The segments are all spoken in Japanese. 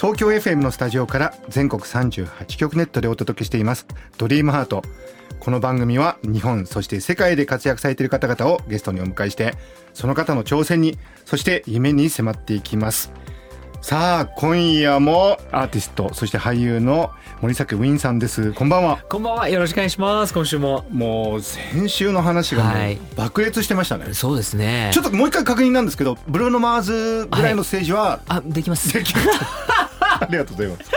東京 FM のスタジオから全国38局ネットでお届けしていますドリームハートこの番組は日本そして世界で活躍されている方々をゲストにお迎えしてその方の挑戦にそして夢に迫っていきますさあ今夜もアーティストそして俳優の森崎ウィンさんですこんばんはこんばんは。よろしくお願いします。今週も。もう先週の話がもうはい爆裂してましたね、そうですね。ちょっともう一回確認なんですけどブルーノ・マーズぐらいのステージはあ、できます。できる ありがとうございます。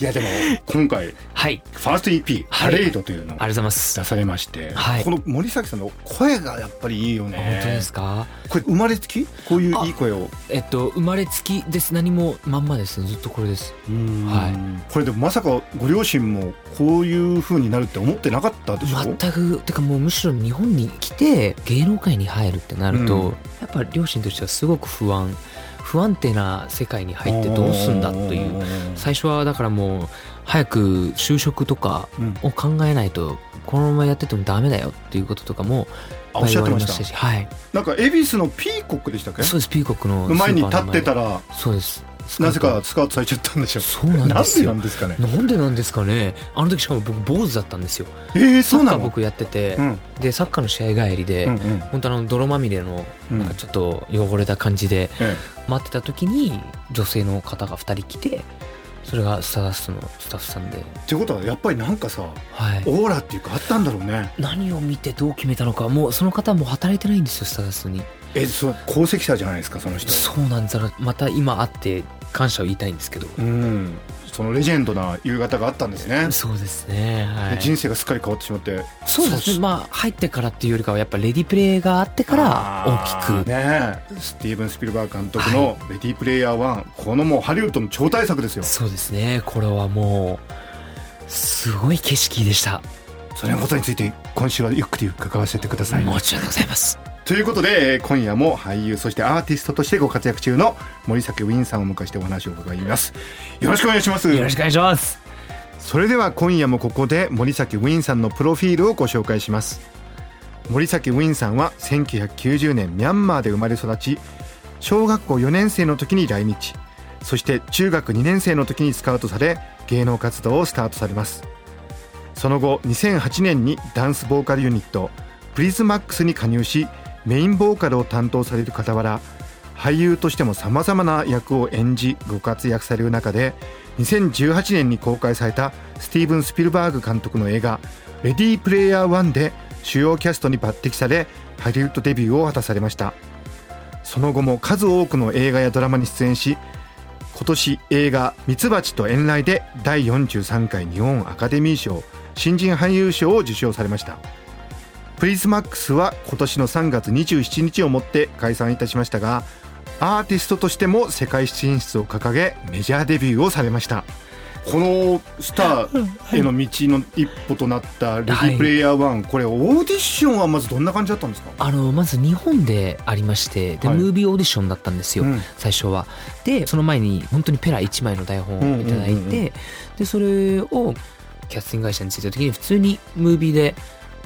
いやでも今回はい。ファースト EP「パレード」というのをありがとうございます。出されまして、はいこの森崎さんの声がやっぱりいいよね。本当ですか？これ生まれつき？こういういい声を。えっと、生まれつきです。何もまんまですね。ずっとこれです。はこれでもまさかご両親もこういう風になるって思ってなかったでしょ？全く、てかもうむしろ日本に来て芸能界に入るってなると、うんやっぱ両親としてはすごく不安。不安定な世界に入ってどうすんだという。最初はだからもう早く就職とかうん。を考えないとこのままやっててもダメだよっていうこととかもあおっしゃってました。しはい。なんか恵比寿のピーコックでしたっけ？そうです。ピーコックのの前。に立ってたらら。そうですなぜかスカウトされちゃったんでしょ。そうなんですよ。なんでなんですかね。なんでなんですかね。あの時しかも僕坊主だったんですよ。えー、サそうなの？ッカー僕やってて、うん。でサッカーの試合帰りで、うんうん。本当あの泥まみれのうん。なんかちょっと汚れた感じでえ待ってた時に女性の方が2人来てそれがスタダストのスタッフさんで、えってことはやっぱりなんかさはい、オーラっていうかあったんだろうね。何を見てどう決めたのかもうその方はもう働いてないんですよスタダストにえそう功績者じゃないですかその人。そうなんですだまた今会って感謝を言いたいんですけど、うん。そのレジェンドな夕方があったんですね、そうですねはい。で人生がすっかり変わってしまって。そうですね。まあ入ってからっていうよりかはやっぱレディプレイがあってから大きく、ね。えスティーブン・スピルバーグ監督の「レディープレイヤー1」このもうハリウッドの超大作ですよ。そうですね。これはもうすごい景色でした。それのことについて今週はゆっくり伺わせてください、もちろんでございますということでえー今夜も俳優そしてアーティストとしてご活躍中の森崎ウィンさんをお迎えしてお話を伺います。よろしくお願いします。よろしくお願いします。それでは今夜もここで森崎ウィンさんのプロフィールをご紹介します。森崎ウィンさんは1990年ミャンマーで生まれ育ち小学校4年生の時に来日そして中学2年生の時にスカウトされ芸能活動をスタートされます。その後2008年にダンスボーカルユニットプリズマックスに加入しメインボーカルを担当される傍ら俳優としてもさまざまな役を演じご活躍される中で2018年に公開されたスティーブン・スピルバーグ監督の映画「レディープレイヤー1」で主要キャストに抜擢されハリウッドデビューを果たされました。その後も数多くの映画やドラマに出演し今年映画「ミツバチと遠雷」で第43回日本アカデミー賞新人俳優賞を受賞されました。プリズマックスは今年の3月27日をもって解散いたしましたがアーティストとしても世界進出を掲げメジャーデビューをされました。このスターへの道の一歩となった「レディープレイヤー1」これオーディションはまずどんな感じだったんですか？あのまず日本でありましてで、はい。ムービーオーディションだったんですよ、うん。最初は。でその前に本当にペラ1枚の台本をいただいて、うんうんうん。うんでそれをキャスティング会社に着いた時に普通にムービーで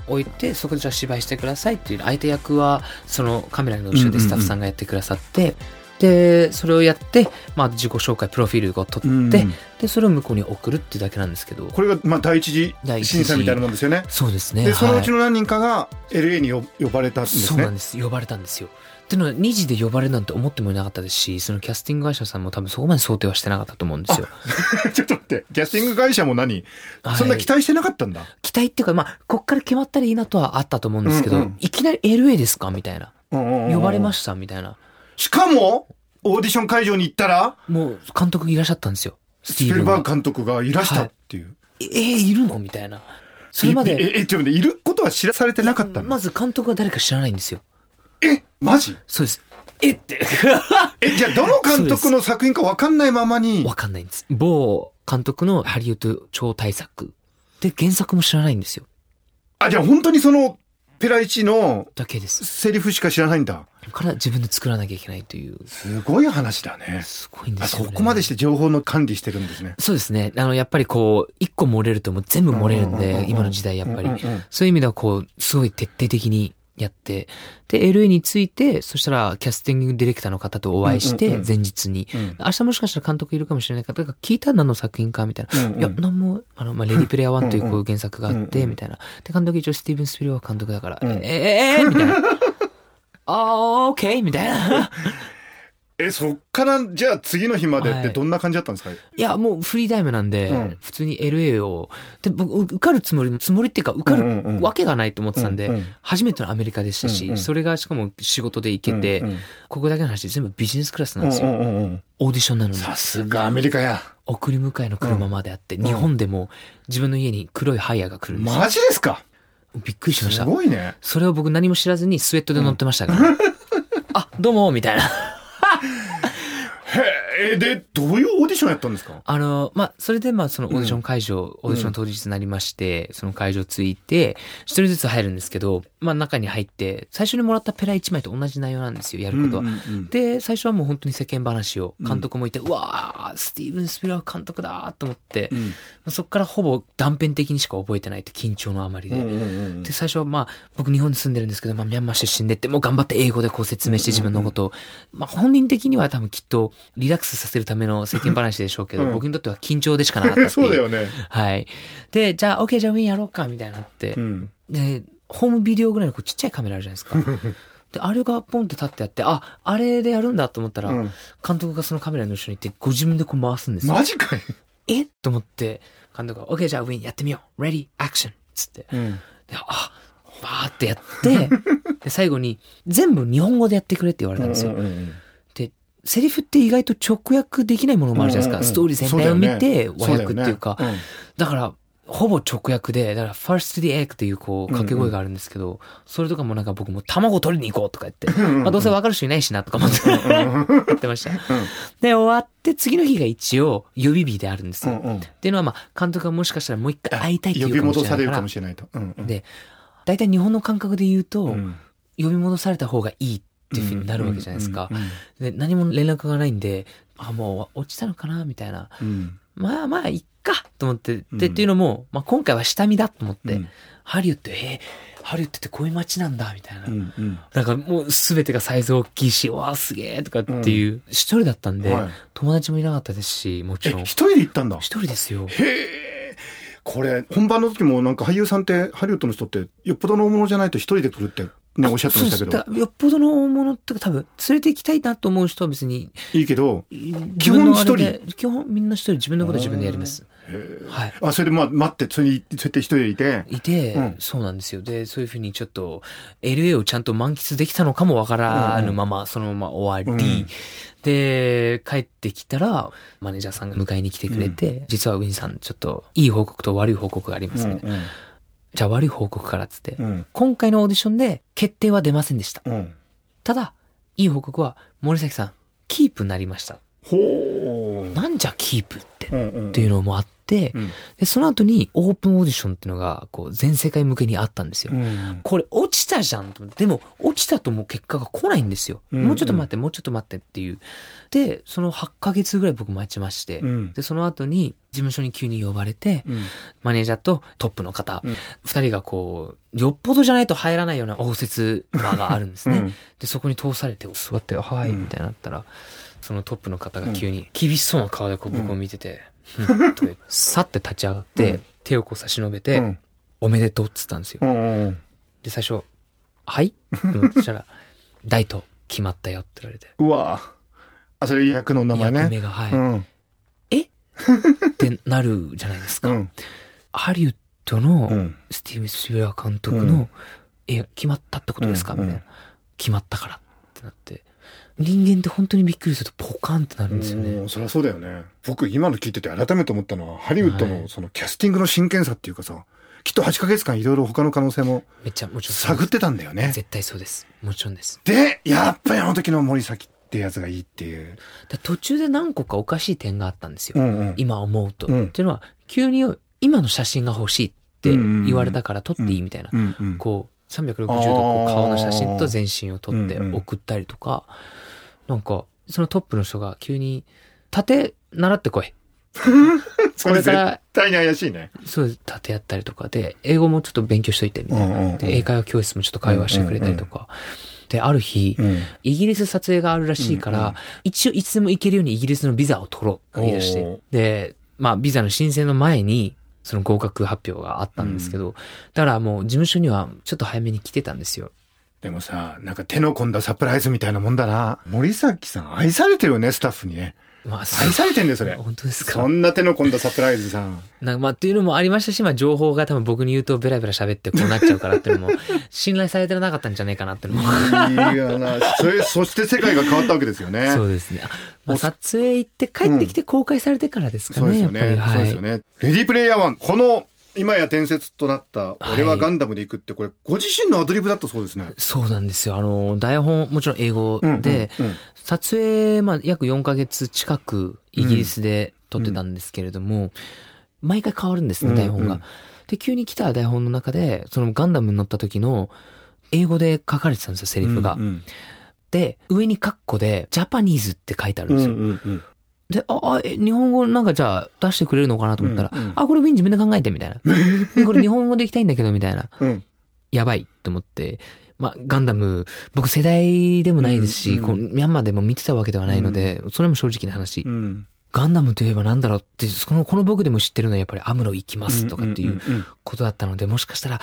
置いてそこでじゃあ芝居してくださいっていう相手役はそのカメラの後ろでスタッフさんがやってくださって、でそれをやって、まあ、自己紹介プロフィールを取って、うんでそれを向こうに送るっていうだけなんですけど。これがまあ第一次審査みたいなもんですよね。そうですね。でそのうはい。ちの何人かが LA によ呼ばれたんですね。そうなんです。呼ばれたんですよっていうのは2時で呼ばれるなんて思ってもいなかったですしそのキャスティング会社さんも多分そこまで想定はしてなかったと思うんですよ。ちょっと待ってキャスティング会社も何、はいそんな期待してなかったんだ。期待っていうかまあこっから決まったらいいなとはあったと思うんですけど、うんうん。いきなり LA ですかみたいな。呼呼ばれましたみたいな。しかもオーディション会場に行ったら？もう監督いらっしゃったんですよ。ススピルバーが。グ監督がいらしたっていう、えー、いるのみたいな。それまえでええちょっと待っていることは知らされてなかったの、まず監督は誰か知らないんですよ。えマジ？そうですえって えじゃあどの監督の作品か分かんないままにわかんないんです。某監督のハリウッド超大作。で、原作も知らないんですよ。あじゃあ本当にそのペライチのだけです。セリフしか知らないんだから自分で作らなきゃいけないという。すごい話だねすごいんであそすよね。こまでして情報の管理してるんですねそうですね。あの、やっぱりこう、一個漏れるともう全部漏れるんで今の時代やっぱり。そういう意味ではこう、すごい徹底的にやって、で、LA について、そしたらキャスティングディレクターの方とお会いしてうんうんう、ん前日に、うん明日もしかしたら監督いるかもしれないから、だから聞いたら何の作品かみたいな。うんうんいや、なんも、あの、まあ、レディプレイヤー1というこういう原作があって、みたいな。で、監督一応スティーブン・スピルバー監督だから、うんえー、えー、みたいな。あー、オーケーみたいな。えそっからじゃあ次の日までってはいどんな感じだったんですか、いや、もうフリータイムなんで、うん普通に LA を、で、僕、受かるつもり、つもりっていうか、受かうんうんうんるわけがないと思ってたんで、うんうん初めてのアメリカでしたし、うんうんそれがしかも仕事で行けて、うんうんここだけの話全部ビジネスクラスなんですよ。うんうんうんうんオーディションなのに。さすがアメリカや送り迎えの車まであって、日本でも自分の家に黒いハイヤーが来るんですよ。マジですか？びっくりしましすた。ごいねそれを僕何も知らずにスウェットで乗ってましたから。あ、どうも、みたいな。へえでどういうオーディションやったんですか？あの、まあ、それで、まあ、そのオーディション会場、オーディション当日になりまして、その会場着いて、一人ずつ入るんですけど、まあ、中に入って、最初にもらったペラ1枚と同じ内容なんですよ、やることは。うんうんうんで、最初はもう本当に世間話を、監督もいて、うわー、スティーブン・スピラー監督だーと思って、うん。そこからほぼ断片的にしか覚えてないって緊張のあまりで。うんうんうんで、最初はまあ、僕日本に住んでるんですけど、まあ、ミャンマー出身でって、もう頑張って英語でこう説明して自分のことを。まあ、本人的には多分きっとリラックスさせるための世間話でしょうけど、うん僕にとっては緊張でしかなかった そうだよねはい。で、じゃあ、OK、じゃあウィンやろうか、みたいになって。うんで、ホームビデオぐらいのこうちっちゃいカメラあるじゃないですか。で、あれがポンって立ってあって、あ、あれでやるんだと思ったら、うん監督がそのカメラの後ろに行って、ご自分でこう回すんですよ。マジかいえ？と思って、監督が、OK、じゃあウィンやってみよう。Ready, action! つって。うんで、あ、バーってやって、で、最後に、全部日本語でやってくれって言われたんですよ。うんうんうんで、セリフって意外と直訳できないものもあるじゃないですか。うんうんうん。ストーリー全体を見て、和訳っていうか。だよね。だから、ほぼ直訳で、だから、first to the egg っていうこう、掛け声があるんですけど、それとかもなんか僕も卵取りに行こうとか言って、んうんまあどうせ分かる人いないしなとか思って。やってました。で、終わって次の日が一応予備日であるんですよ。うんうん。っていうのはまあ、監督がもしかしたらもう一回会いたいっていう呼びかもしれないから。戻されるかも。しれないと。うんうん。で、大体日本の感覚で言うと、うん。呼び戻された方がいいっていうふうになるわけじゃないですかうん。うんで、何も連絡がないんで、あ、もう落ちたのかなみたいな。うんまあまあ、いっかと思って。うんで、っていうのも、まあ今回は下見だと思って、うんハリウッド、えーハリウッドってこういう街なんだ、みたいな。うんうんなんかもうすべてがサイズ大きいし、わあすげえとかっていう、一人だったんで、はい友達もいなかったですし、もちろん。え一人で行ったんだ一人ですよ。へえこれ本番の時もなんか俳優さんってハリウッドの人ってよっぽどの大物じゃないと一人で来るってねおっしゃってましたけど。よっぽどの大物ってか多分、連れて行きたいなと思う人は別に、いいけど基本一人？基本みんな一人自分のことは自分でやります。はい。あそれでまあ待ってそれにそうやって一人でいて？いて、うん。そうなんですよ。で、そういうふうにちょっと、LA をちゃんと満喫できたのかもわからぬまま、そのまま終わり、うん。で、帰ってきたら、マネージャーさんが迎えに来てくれて、実はウィンさん、ちょっと、いい報告と悪い報告がありますね。うんじゃあ悪い報告からっつって、うん今回のオーディションで決定は出ませんでした。うんただ、いい報告は、森崎さん、キープになりました。ほうなんじゃキープって、うんうんっていうのもあって、うん。で、その後にオープンオーディションっていうのが、こう、全世界向けにあったんですよ。うん。これ落ちたじゃんでも、落ちたともう結果が来ないんですよ。うん。もうちょっと待って、もうちょっと待ってっていう。で、その8ヶ月ぐらい僕待ちまして、うん。で、その後に事務所に急に呼ばれて、うん。マネージャーとトップの方、うん。二人がこう、よっぽどじゃないと入らないような応接間があるんですね。うん。で、そこに通されて、座って、はい、うん。みたいになったら、そのトップの方が急に厳しそうな顔でこう僕を見てて、ってさって立ち上がって、うん。手をこう差し伸べて、うん。おめでとうっつったんですよ。で、最初、はい？と思ってそしたら、大東決まったよって言われて。うわ。あそれ役の名前ね。役目が、はい。うん。ってなるじゃないですか。うん。ハリウッドのうん。スティーブン・スピルバー監督のうん。映画決まったってことですか、うん。みたいな。決まったからってなって。人間って本当にびっくりするとポカンってなるんですよね。うんそりゃそうだよね僕今の聞いてて改めて思ったのはハリウッドはいのそのキャスティングの真剣さっていうかさきっと8ヶ月間いろいろ他の可能性もめっちゃもちろん探ってたんだよね絶対そうです。もちろんです。でやっぱりあの時の森崎ってやつがいいっていう。で途中で何個かおかしい点があったんですよ。んうん今思うと。うんっていうのは、急に今の写真が欲しいって言われたから撮っていいみたいな。うんうんこう、360度こう顔の写真と全身を撮ってうんうん送ったりとか、なんか、そのトップの人が急に、盾習ってこい。それこれから絶対に怪しいね。そうです、盾やったりとかで、英語もちょっと勉強しといてみたいな。うんうんうんで、英会話教室もちょっと会話してくれたりとか。で、ある日、うんイギリス撮影があるらしいから、うんうん一応いつでも行けるようにイギリスのビザを取ろうと言い出して。で、まあビザの申請の前に、その合格発表があったんですけど、だからもう事務所にはちょっと早めに来てたんですよ。でもさ、なんか手の込んだサプライズみたいなもんだな。森崎さん愛されてるよね、スタッフにね。まあ、愛されてんだよ、それ。本当ですか？そんな手の込んだサプライズさ。なんかまあっていうのもありましたし、まあ情報が多分僕に言うとベラベラ喋ってこうなっちゃうからっていうのも、信頼されてなかったんじゃないかなっていうのも。いいよな。それ、そして世界が変わったわけですよね。そうですね。あまあ、撮影行って帰ってきて公開されてからですかね、そうですよね。やっぱり。はい。そうですよね。レディープレイヤー1。この、今や伝説となった、い俺はガンダムで行くって、これ、ご自身のアドリブだったそうですね。そうなんですよ。あの、台本、もちろん英語うんで、うんうん撮影、まあ、約4ヶ月近くイギリスで撮ってたんですけれども、毎回変わるんですね、うん台本が。うんで、急に来た台本の中で、そのガンダムに乗った時の、英語で書かれてたんですよ、セリフが。うんうんで、上にカッコで、ジャパニーズって書いてあるんですよ。うんうんうんで、あ、あ、え、日本語なんかじゃあ出してくれるのかなと思ったら、うんうん。あ、これウィン自分で考えてみたいな。これ日本語でいきたいんだけど、みたいな。うん。やばいと思って、まあ、ガンダム、僕世代でもないですし、うんこうミャンマーでも見てたわけではないので、それも正直な話。うん。ガンダムといえばなんだろうって、この、この僕でも知ってるのはやっぱりアムロ行きますとかっていうんんん。ことだったので、もしかしたら、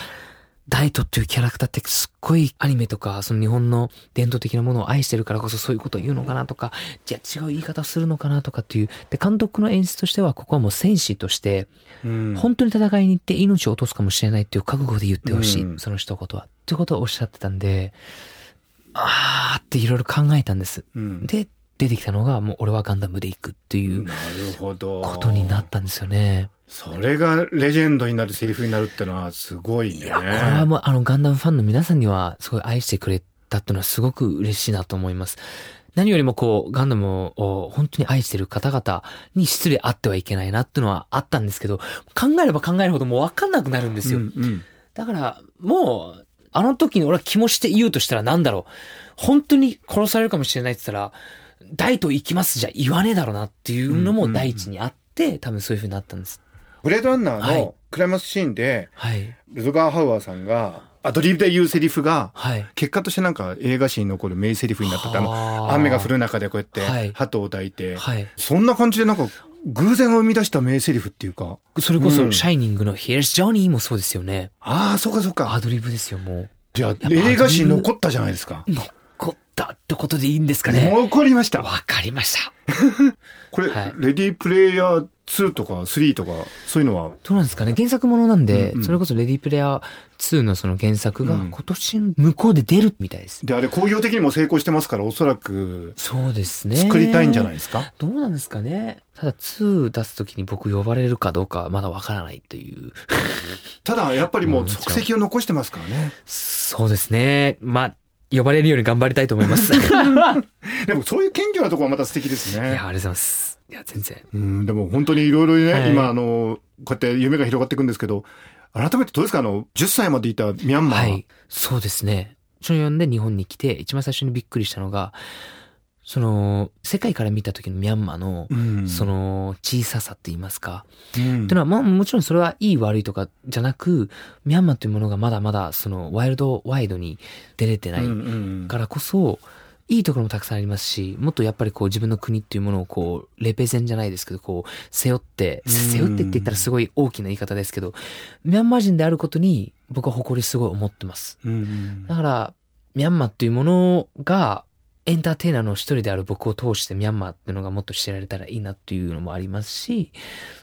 ダイトっていうキャラクターってすっごいアニメとか、その日本の伝統的なものを愛してるからこそそういうことを言うのかなとか、じゃあ違う言い方をするのかなとかっていう。で、監督の演出としては、ここはもう戦士として、うん本当に戦いに行って命を落とすかもしれないっていう覚悟で言ってほしい、うんその一言は。っていうことをおっしゃってたんで、あーっていろいろ考えたんです。うんで、出てきたのが、もう俺はガンダムで行くっていうなるほど。ことになったんですよね。それがレジェンドになるセリフになるってのはすごいね。いや、これはもうあのガンダムファンの皆さんにはすごい愛してくれたっていうのはすごく嬉しいなと思います。何よりもこう、ガンダムを本当に愛してる方々に失礼あってはいけないなっていうのはあったんですけど、考えれば考えるほどもうわかんなくなるんですよ。うんうんだから、もう、あの時に俺は気もして言うとしたらなんだろう。本当に殺されるかもしれないって言ったら、大と行きますじゃ言わねえだろうなっていうのも第一にあって、多分そういう風になったんです。ブレードランナーはいのクライマックスシーンで、はい。ルドガー・ハウアーさんがアドリブで言うセリフが、はい。結果としてなんか映画史に残る名セリフになったって、あの、はあ雨が降る中でこうやってはい鳩を抱いて、はい。そんな感じでなんか偶然生み出した名セリフっていうか、それこそ、うんシャイニングの Here's Johnny もそうですよね。ああ、そうかそうアか。ドリブですよ、もじゃあぱ映画史に残ったじゃないですか。う。残ったってことでいいんですかね。残りました。わかりました。これ、はいレディープレイヤー2とか3とか、そういうのは、どうなんですかね原作ものなんで、うんうんそれこそレディープレイヤー2のその原作がうん今年向こうで出るみたいです。で、あれ工業的にも成功してますから、おそらくそうですね。作りたいんじゃないですか？どうなんですかねただ2出すときに僕呼ばれるかどうかはまだわからないという。ただ、やっぱりもう足跡を残してますからね。そうですね。まあ、呼ばれるように頑張りたいと思います。い でもそういう謙虚なところはまた素敵ですね。や、ありがとうございます。いや、全然。うん、でも本当にいろいろね、はい今あの、こうやって夢が広がっていくんですけど、改めてどうですか？あの、10歳までいたミャンマー。はい。そうですね。初4で日本に来て、一番最初にびっくりしたのが、その、世界から見た時のミャンマーの、うん。その、小ささって言いますか。うん、っていうのは、まあもちろんそれはいい悪いとかじゃなく、ミャンマーというものがまだまだ、その、ワイルドワイドに出れてないうんうんからこそ、いいところもたくさんありますし、もっとやっぱりこう自分の国っていうものをこう、レペゼンじゃないですけど、こう、背負って、うん背負ってって言ったらすごい大きな言い方ですけど、ミャンマー人であることに僕は誇りすごい思ってます。うんうんだから、ミャンマーっていうものが、エンターテイナーの一人である僕を通してミャンマーっていうのがもっと知られたらいいなっていうのもありますし、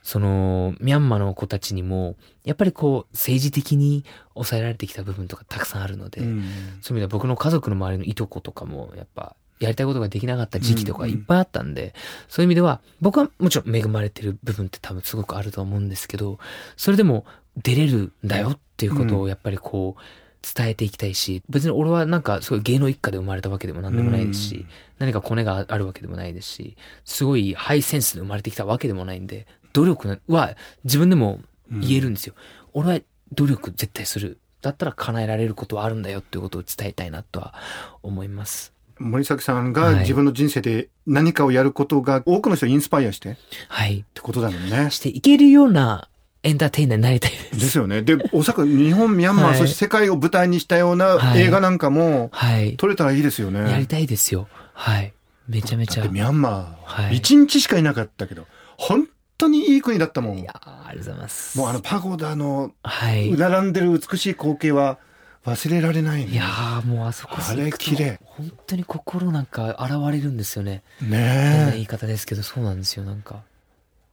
その、ミャンマーの子たちにも、やっぱりこう、政治的に抑えられてきた部分とかたくさんあるので、うん。そういう意味では僕の家族の周りのいとことかも、やっぱ、やりたいことができなかった時期とかいっぱいあったんで、そういう意味では、僕はもちろん恵まれてる部分って多分すごくあると思うんですけど、それでも出れるんだよっていうことをやっぱりこう、伝えていきたいし、別に俺はなんかすごい芸能一家で生まれたわけでもなんでもないですし、何かコネがあるわけでもないですし、すごいハイセンスで生まれてきたわけでもないんで、努力は自分でも言えるんですよ。俺は努力絶対する。だったら叶えられることはあるんだよっていうことを伝えたいなとは思います。森崎さんが自分の人生で何かをやることが多くの人をインスパイアしてっはい。てことだもんね。していけるようなエンターテイナーになりたいです。ですよね。で、おそらく日本、ミャンマー、はいそして世界を舞台にしたようなはい映画なんかもはい。撮れたらいいですよね。やりたいですよ。はい。めちゃめちゃ。ミャンマー、はい一日しかいなかったけど、本当にいい国だったもん。いやーありがとうございます。もうあのパゴダのはい。並んでる美しい光景は忘れられないね。いやーもうあそこあれ綺麗本当に心なんか現れるんですよね。ねえ。言い方ですけど、そうなんですよ、なんか。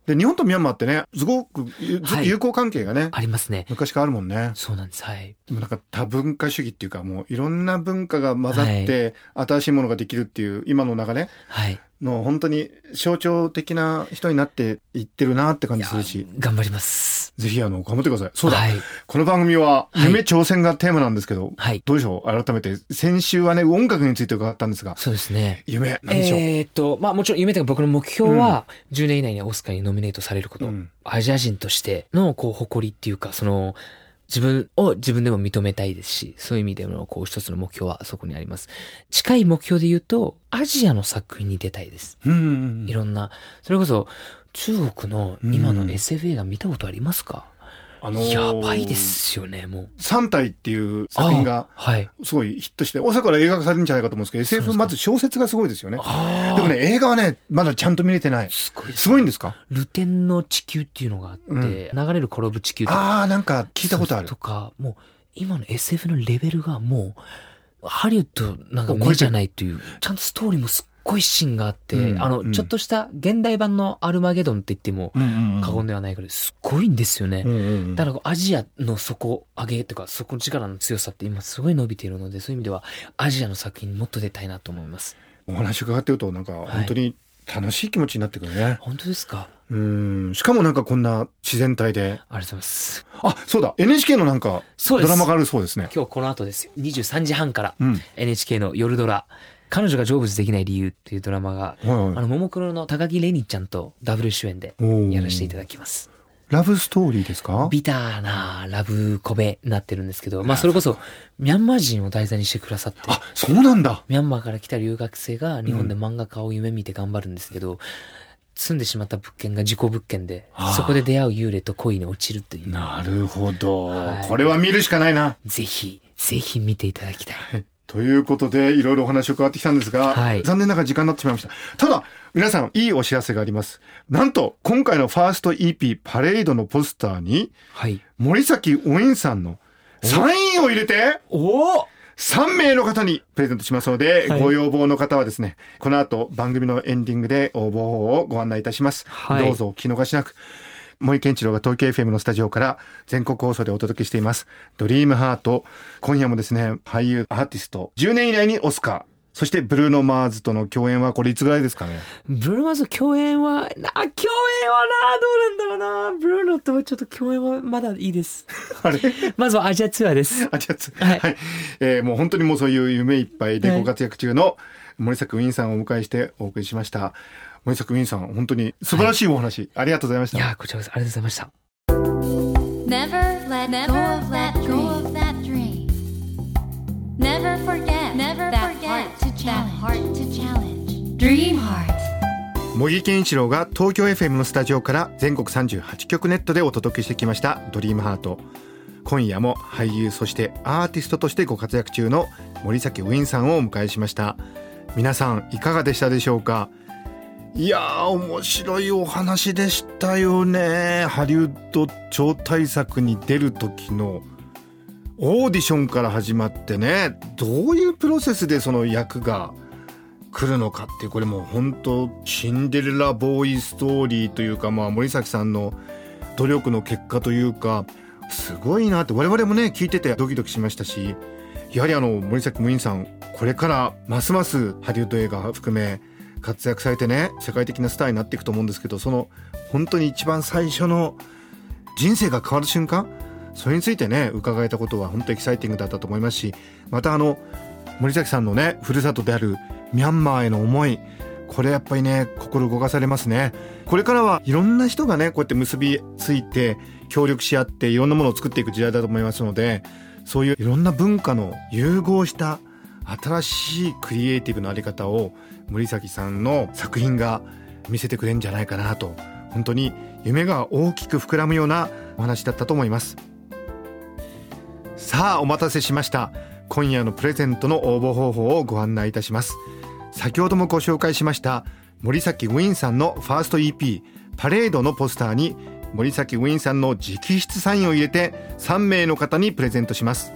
で、日本とミャンマーってね、すごくゆずはい友好関係がね、ありますね。昔からあるもんね。そうなんです。はい。でもなんか多文化主義っていうかもういろんな文化が混ざって新しいものができるっていう今の流れはい。の本当に象徴的な人になっていってるなって感じするし、頑張ります。ぜひあの頑張ってください。そうだ、はい。この番組ははい夢挑戦がテーマなんですけど、はい。どうでしょう？改めて先週はね音楽について伺ったんですが、そうですね。夢何でしょう、えーっと、まあもちろん夢というか僕の目標は、10年以内にオスカーにノミネートされること。うんアジア人としての、こう、誇りっていうか、その、自分を自分でも認めたいですし、そういう意味での、こう、一つの目標はそこにあります。近い目標で言うと、アジアの作品に出たいです。うんうんうんいろんな、それこそ、中国の今のうん SF 映画見たことありますか、あのーやばいですよね、もう。3体っていう作品が。すごいヒットして、大阪から映画化されるんじゃないかと思うんですけど、SF かまず小説がすごいですよね。あでもね、映画はね、まだちゃんと見れてない。すごいすごいんですか？ルテンの地球っていうのがあって、うん流れる転ぶ地球とか。ああ、なんか聞いたことあると。か、もう、今の SF のレベルがもう、ハリウッドなんか目じゃないという、ちゃんとストーリーもすっごいシーンがあって、うんあの、うんちょっとした現代版のアルマゲドンって言ってもうんうんうん過言ではないぐらい、すっごいんですよね。うんうんうんだからこうアジアの底上げとか、底力の強さって今すごい伸びているので、そういう意味ではアジアの作品にもっと出たいなと思います。お話伺ってると、なんか本当に楽しい気持ちになってくるね。本当ですか？うん。しかもなんかこんな自然体で。ありがとうございます。あ、そうだ。NHK のなんか。ドラマがあるそうですね。今日この後ですよ。23時半からうん。NHK の夜ドラ、彼女が成仏できない理由っていうドラマがはいはいあの、ももクロの高木レニちゃんとダブル主演でやらせていただきます。ラブストーリーですか？ビターなラブコメになってるんですけど、まあそれこそミャンマー人を題材にしてくださって、あ、そうなんだ。ミャンマーから来た留学生が日本で漫画家を夢見て頑張るんですけど、住んでしまった物件が事故物件でそこで出会う幽霊と恋に落ちるという。なるほど、はいこれは見るしかないな。ぜひ、ぜひ見ていただきたい。ということで、いろいろお話を伺ってきたんですが、はい残念ながら時間になってしまいました。ただ、皆さん、いいお知らせがあります。なんと、今回のファースト EP パレードのポスターに、はい。森崎ウィンさんのサインを入れて、おお3名の方にプレゼントしますので、はいご要望の方はですね、この後番組のエンディングで応募方法をご案内いたします。はいどうぞお聞き逃しなく。森健一郎が東京 FM のスタジオから全国放送でお届けしています。ドリームハート。今夜もですね、俳優、アーティスト、10年以内にオスカー。そしてブルーノ・マーズとの共演はこれいつぐらいですかね？ブルーノと共演は、な、共演はな、どうなんだろうな。ブルーノとはちょっと共演はまだいいです。あれ？まずはアジアツアーです。あ、じゃあつ、ははいい。えーもう本当にもうそういう夢いっぱいではいご活躍中の森崎ウィンさんをお迎えしてお送りしました。森崎ウィンさん、本当に素晴らしいお話、ありがとうございました。いやー、こちらこそありがとうございました。Never let Never go of that let go dream. of that dream. Never forget. Never that forget heart to that challenge. heart to challenge. Dream heart. 茂木健一郎が東京 FM のスタジオから全国38局ネットでお届けしてきました「ドリームハート今夜も俳優そしてアーティストとしてご活躍中の森崎ウィンさんをお迎えしました皆さんいかがでしたでしょうか？いや面白いお話でしたよね。ハリウッド超大作に出る時のオーディションから始まってねどういうプロセスでその役が来るのかってこれもう本当シンデレラボーイストーリーというかまあ森崎さんの努力の結果というかすごいなって我々もね聞いててドキドキしましたしやはりあの森崎ムインさんこれからますますハリウッド映画含め活躍されてね世界的なスターになっていくと思うんですけどその本当に一番最初の人生が変わる瞬間それについてね伺えたことは本当エキサイティングだったと思いますしまたあの森崎さんのねふるさとであるミャンマーへの思いこれやっぱりね心動かされますね。これからはいろんな人がねこうやって結びついて協力し合っていろんなものを作っていく時代だと思いますのでそういういろんな文化の融合した新しいクリエイティブのあり方を森崎さんの作品が見せてくれるんじゃないかなと本当に夢が大きく膨らむようなお話だったと思います。さあお待たせしました。今夜のプレゼントの応募方法をご案内いたします。先ほどもご紹介しました森崎ウィンさんのファースト EP パレードのポスターに森崎ウィンさんの直筆サインを入れて3名の方にプレゼントします。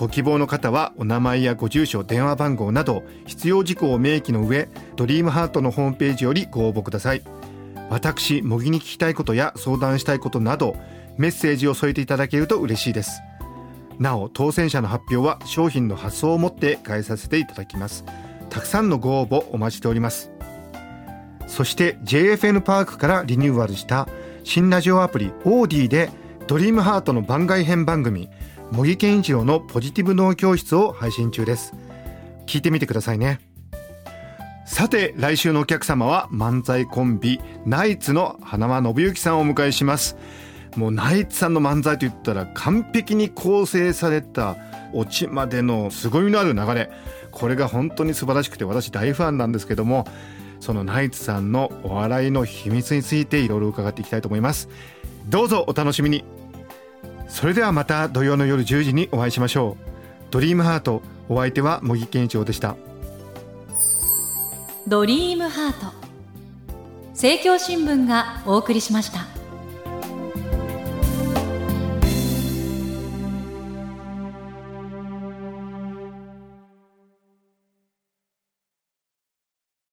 ご希望の方はお名前やご住所電話番号など必要事項を明記の上ドリームハートのホームページよりご応募ください。私模擬に聞きたいことや相談したいことなどメッセージを添えていただけると嬉しいです。なお当選者の発表は商品の発送をもって返させていただきます。たくさんのご応募お待ちしております。そして JFN パークからリニューアルした新ラジオアプリオーディでドリームハートの番外編番組茂木健一郎のポジティブ脳教室を配信中です。聞いてみてくださいね。さて来週のお客様は漫才コンビナイツの花輪信之さんをお迎えします。もうナイツさんの漫才といったら完璧に構成されたオチまでの凄みのある流れ。これが本当に素晴らしくて私大ファンなんですけどもそのナイツさんのお笑いの秘密についていろいろ伺っていきたいと思います。どうぞお楽しみに。それではまた土曜の夜10時にお会いしましょう。ドリームハートお相手は茂木健一郎でした。ドリームハート。政教新聞がお送りしました。